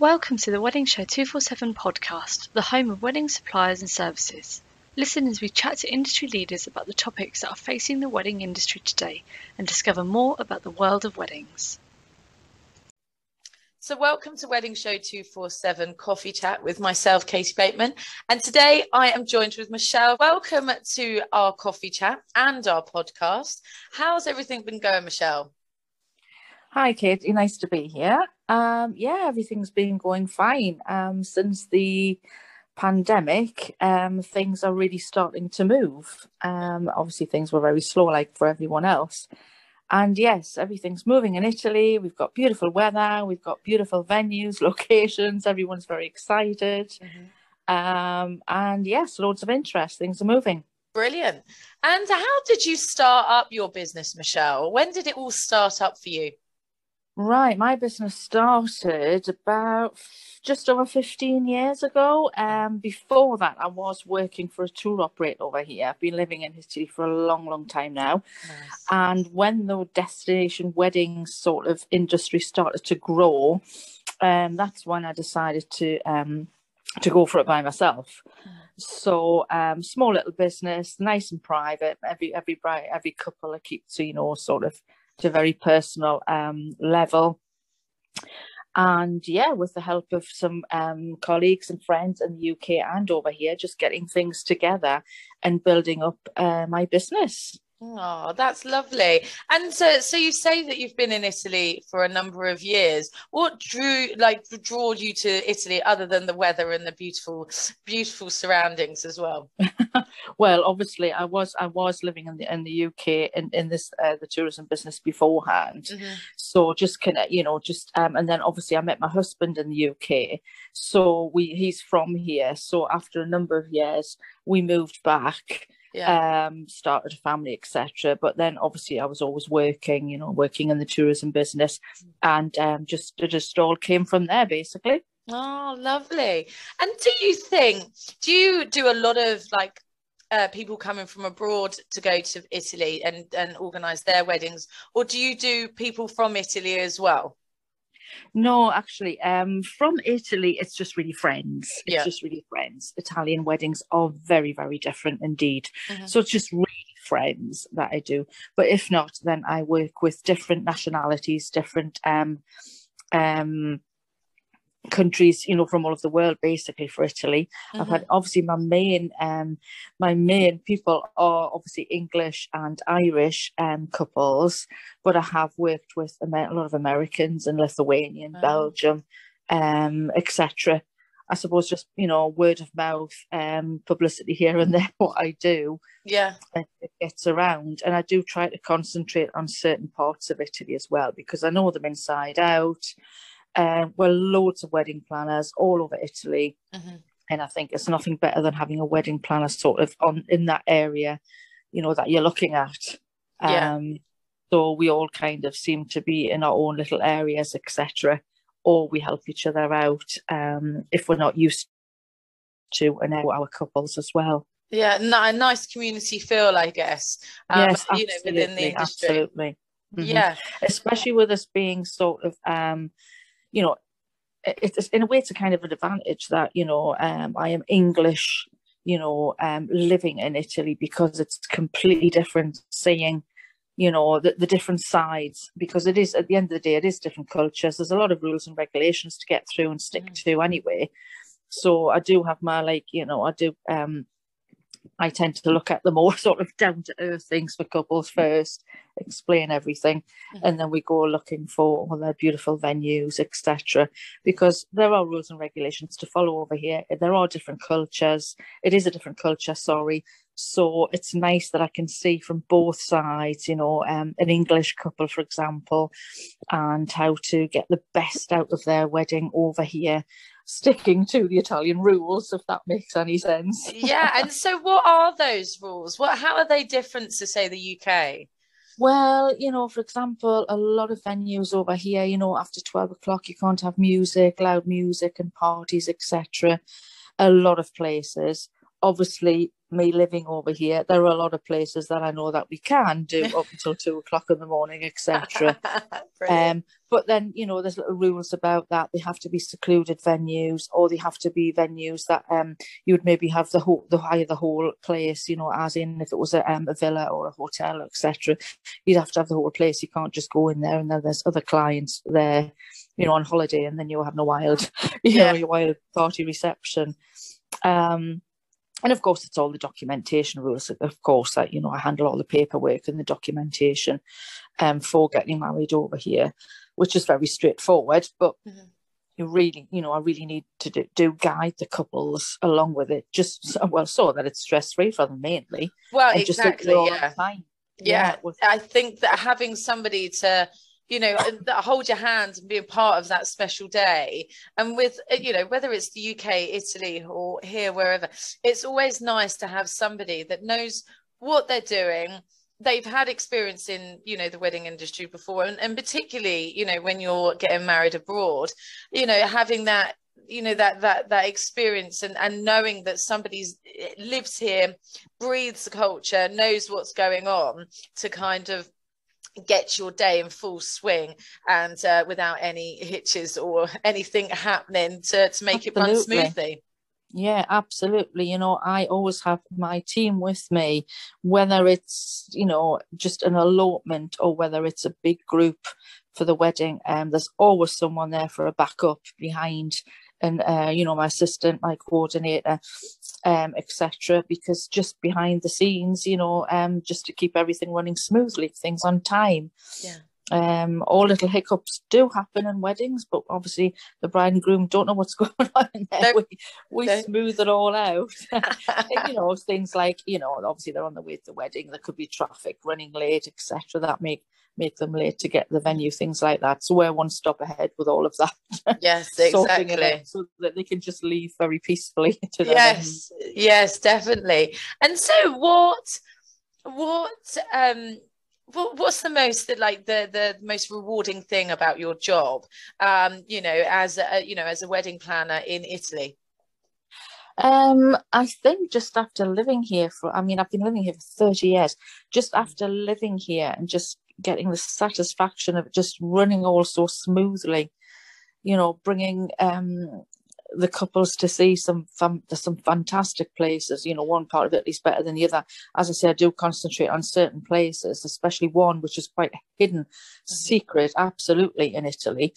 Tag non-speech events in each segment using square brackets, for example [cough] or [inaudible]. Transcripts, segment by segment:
Welcome to the Wedding Show 247 podcast, the home of wedding suppliers and services. Listen as we chat to industry leaders about the topics that are facing the wedding industry today and discover more about the world of weddings. So, welcome to Wedding Show 247 Coffee Chat with myself, Katie Bateman. And today I am joined with Michelle. Welcome to our coffee chat and our podcast. How's everything been going, Michelle? Hi, Katie. Nice to be here. Um, yeah, everything's been going fine. Um, since the pandemic, um, things are really starting to move. Um, obviously, things were very slow, like for everyone else. And yes, everything's moving in Italy. We've got beautiful weather. We've got beautiful venues, [laughs] locations. Everyone's very excited. Mm-hmm. Um, and yes, loads of interest. Things are moving. Brilliant. And how did you start up your business, Michelle? When did it all start up for you? Right, my business started about just over 15 years ago. Um, before that, I was working for a tour operator over here. I've been living in Italy for a long, long time now. Nice. And when the destination wedding sort of industry started to grow, um, that's when I decided to um, to go for it by myself. Mm. So, um, small little business, nice and private. Every every bride, every couple I keep to you know sort of to a very personal um, level. And yeah, with the help of some um, colleagues and friends in the UK and over here, just getting things together and building up uh, my business. Oh, that's lovely. And so, so you say that you've been in Italy for a number of years. What drew, like, drew you to Italy, other than the weather and the beautiful, beautiful surroundings as well? [laughs] well, obviously, I was I was living in the in the UK in in this uh, the tourism business beforehand. Mm-hmm. So just kind of you know just um and then obviously I met my husband in the UK. So we he's from here. So after a number of years, we moved back yeah. um, started a family, etc. But then obviously I was always working, you know, working in the tourism business, and um, just it just all came from there, basically. Oh, lovely! And do you think do you do a lot of like uh, people coming from abroad to go to Italy and and organise their weddings, or do you do people from Italy as well? No, actually, um, from Italy, it's just really friends. It's yeah. just really friends. Italian weddings are very, very different indeed. Mm-hmm. So it's just really friends that I do. But if not, then I work with different nationalities, different um, um, countries you know from all of the world basically for italy mm-hmm. i've had mm-hmm. obviously my main um my main people are obviously english and irish um couples but i have worked with a lot of americans and lithuanian oh. belgium um etc i suppose just you know word of mouth um publicity here and [laughs] there what i do yeah it gets around and i do try to concentrate on certain parts of italy as well because i know them inside out um, well, loads of wedding planners all over Italy. Mm-hmm. And I think it's nothing better than having a wedding planner sort of on in that area, you know, that you're looking at. Yeah. Um, so we all kind of seem to be in our own little areas, etc. Or we help each other out um, if we're not used to and our couples as well. Yeah, a nice community feel, I guess. Um, yes, you know, within the industry. Absolutely. Mm-hmm. Yeah, especially with us being sort of um, you know, it's in a way it's a kind of an advantage that you know um, I am English, you know, um, living in Italy because it's completely different seeing, you know, the, the different sides because it is at the end of the day it is different cultures. There's a lot of rules and regulations to get through and stick mm. to anyway. So I do have my like you know I do um I tend to look at the more [laughs] sort of down to earth things for couples first, explain everything, mm-hmm. and then we go looking for all their beautiful venues, etc. Because there are rules and regulations to follow over here. There are different cultures. It is a different culture, sorry. So it's nice that I can see from both sides, you know, um, an English couple, for example, and how to get the best out of their wedding over here sticking to the Italian rules, if that makes any sense. yeah, [laughs] and so what are those rules? What how are they different to say the UK? Well, you know, for example, a lot of venues over here, you know, after twelve o'clock, you can't have music, loud music, and parties, etc. A lot of places obviously me living over here, there are a lot of places that I know that we can do up [laughs] until two o'clock in the morning, etc. [laughs] um, but then you know, there's little rules about that. They have to be secluded venues, or they have to be venues that um you would maybe have the whole the hire the whole place. You know, as in if it was a, um, a villa or a hotel, etc. You'd have to have the whole place. You can't just go in there and then there's other clients there, you know, on holiday, and then you're having a wild, [laughs] you yeah. know, your wild party reception. Um, and of course it's all the documentation rules of course that you know i handle all the paperwork and the documentation um, for getting married over here which is very straightforward but mm-hmm. you really you know i really need to do, do, guide the couples along with it just well so that it's stress free for them mainly well exactly yeah. yeah. yeah i think that having somebody to you know that hold your hand and be a part of that special day. And with uh, you know whether it's the uk italy or here wherever it's always nice to have somebody that knows what they're doing. They've had experience in you know the wedding industry before and, and particularly you know when you're getting married abroad you know having that you know that that that experience and and knowing that somebody's eh, lives here breathes the culture knows what's going on to kind of get your day in full swing and uh, without any hitches or anything happening to, to make absolutely. it run smoothly. Yeah, absolutely. You know, I always have my team with me, whether it's, you know, just an elopement or whether it's a big group for the wedding. And um, there's always someone there for a backup behind and uh, you know my assistant my coordinator um, etc. Because just behind the scenes, you know, um, just to keep everything running smoothly, things on time. Yeah. Um, all little hiccups do happen in weddings, but obviously the bride and groom don't know what's [laughs] going on in there. we we smooth it all out. [laughs] you [laughs] know, things like you know, obviously they're on the way to the wedding. There could be traffic, running late, etc. That make make them late to get the venue, things like that. So we're one stop ahead with all of that. Yes, exactly. so that they can just leave very peacefully to the Yes, venue. yes, definitely. And so what what um what, what's the most like the the most rewarding thing about your job um you know as a you know as a wedding planner in italy? Um, I think just after living here for, I mean, I've been living here for 30 years, just after living here and just getting the satisfaction of just running all so smoothly you know bringing um the couples to see some fam- some fantastic places you know one part of it is better than the other as i say i do concentrate on certain places especially one which is quite hidden mm-hmm. secret absolutely in italy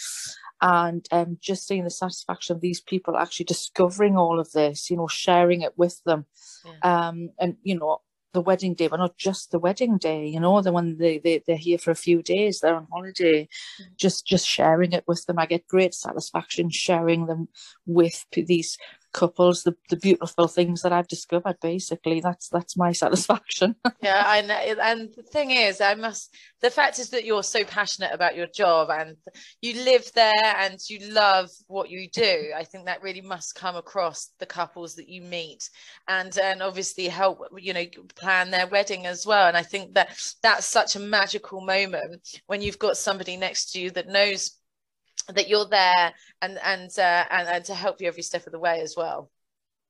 and um, just seeing the satisfaction of these people actually discovering all of this you know sharing it with them yeah. um, and you know the wedding day, but not just the wedding day, you know, the when they, they, they're here for a few days, they're on holiday, mm-hmm. just just sharing it with them. I get great satisfaction sharing them with these couples the, the beautiful things that I've discovered basically. That's that's my [laughs] satisfaction. Yeah know. And the thing is I must the fact is that you're so passionate about your job and you live there and you love what you do. I think that really must come across the couples that you meet and and obviously help you know plan their wedding as well. And I think that that's such a magical moment when you've got somebody next to you that knows that you're there and and, uh, and and to help you every step of the way as well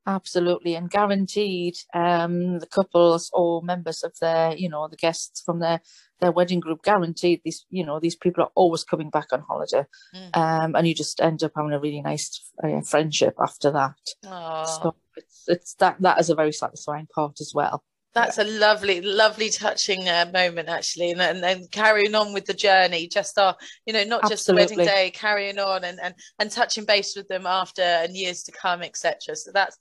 absolutely and guaranteed um the couples or members of their you know the guests from their their wedding group guaranteed these you know these people are always coming back on holiday mm. um and you just end up having a really nice uh, friendship after that Aww. so it's it's that that is a very satisfying part as well that's a lovely, lovely, touching uh, moment, actually, and, and then carrying on with the journey, just our, you know, not just Absolutely. the wedding day, carrying on and, and and touching base with them after and years to come, etc. So that's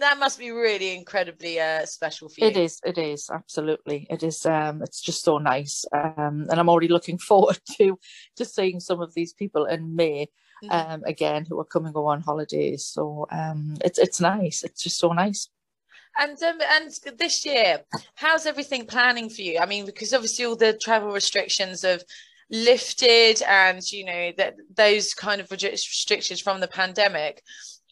that must be really incredibly uh, special for you. It is. It is absolutely. It is. Um, it's just so nice, um, and I'm already looking [laughs] forward to to seeing some of these people in May. Mm-hmm. Um, again, who are coming on holidays. So um, it's it's nice. It's just so nice. And um, and this year, how's everything planning for you? I mean, because obviously all the travel restrictions have lifted, and you know that those kind of restrictions from the pandemic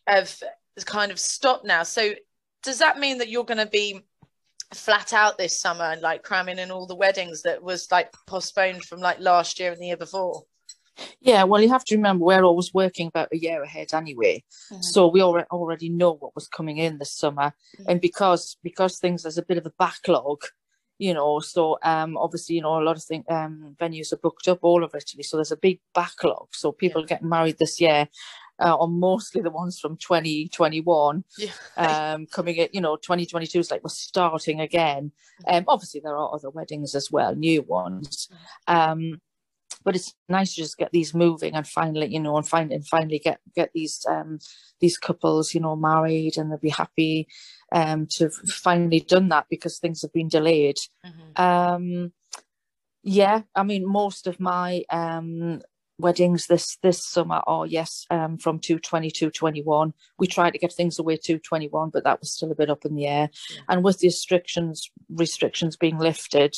have kind of stopped now. So does that mean that you're going to be flat out this summer and like cramming in all the weddings that was like postponed from like last year and the year before? Yeah, well, you have to remember we're always working about a year ahead anyway, Mhm. so we already already know what was coming in this summer, Mhm. and because because things there's a bit of a backlog, you know, so um obviously you know a lot of things um venues are booked up all over Italy, so there's a big backlog. So people getting married this year uh, are mostly the ones from 2021 Yeah. um coming in you know 2022 is like we're starting again um obviously there are other weddings as well new ones um but it's nice to just get these moving and finally you know and find and finally get get these um these couples you know married and they'll be happy um to have finally done that because things have been delayed Mhm. um yeah i mean most of my um weddings this this summer are yes um from 220 to 21 we tried to get things away to 21 but that was still a bit up in the air Yeah. and with the restrictions restrictions being lifted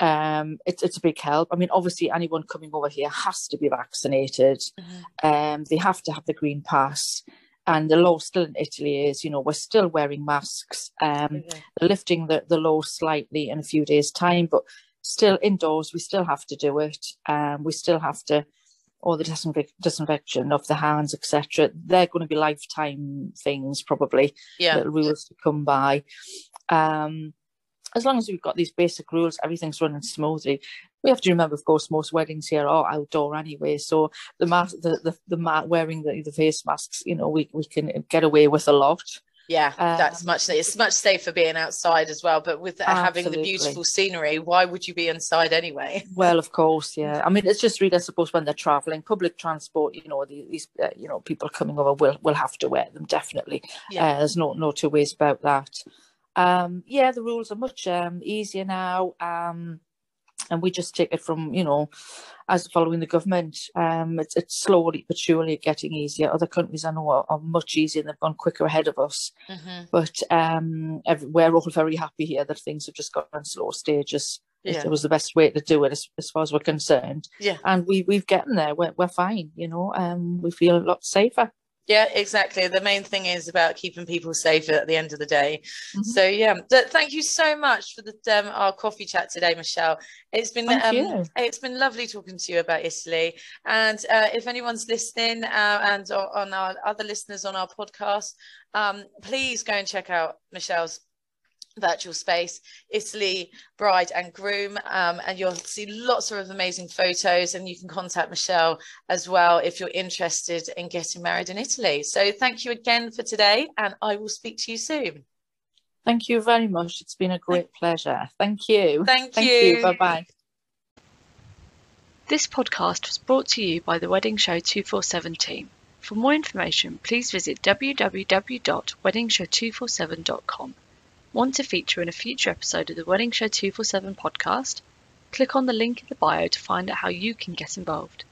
um it's, it's a big help i mean obviously anyone coming over here has to be vaccinated Mhm. um they have to have the green pass and the law still in italy is you know we're still wearing masks um Okay. lifting the, the law slightly in a few days' time, but still indoors, we still have to do it. Um, we still have to, all the disinfec- disinfection of the hands, etc. They're going to be lifetime things, probably, Yeah. little rules to come by. Um, as long as we've got these basic rules, everything's running smoothly. We have to remember, of course, most weddings here are outdoor anyway. So the mask, the the, the ma- wearing the, the face masks, you know, we, we can get away with a lot. Yeah, that's Um, much. It's much safer being outside as well. But with having the beautiful scenery, why would you be inside anyway? [laughs] Well, of course, yeah. I mean, it's just really, I suppose, when they're traveling, public transport, you know, these, uh, you know, people coming over will will have to wear them definitely. Yeah. Uh, there's no no two ways about that. Um, yeah, the rules are much um easier now. Um, and we just take it from you know, as following the government. Um, it's it's slowly but surely getting easier. Other countries I know are, are much easier. and They've gone quicker ahead of us. Mhm. But um, every, we're all very happy here that things have just gone in slow stages. It- Yeah. It was the best way to do it as, as far as we're concerned. Yeah. And we, we've gotten there. We're, we're fine, you know, um, we feel a lot safer. Yeah, exactly. The main thing is about keeping people safe at the end of the day. Mhm. So yeah, th- thank you so much for the um, our coffee chat today, Michelle. It's been um, it's been lovely talking to you about Italy. And uh, if anyone's listening uh, and on our other listeners on our podcast, um, please go and check out Michelle's virtual space italy bride and groom um, and you'll see lots of amazing photos and you can contact michelle as well if you're interested in getting married in italy so thank you again for today and i will speak to you soon Thank you very much. It's been a great pleasure. Thank you. thank, Thank you, you. Bye bye. This podcast was brought to you by the Wedding Show 247 team. For more information, please visit www.weddingshow247.com. Want to feature in a future episode of the Wedding Show 247 podcast? Click on the link in the bio to find out how you can get involved.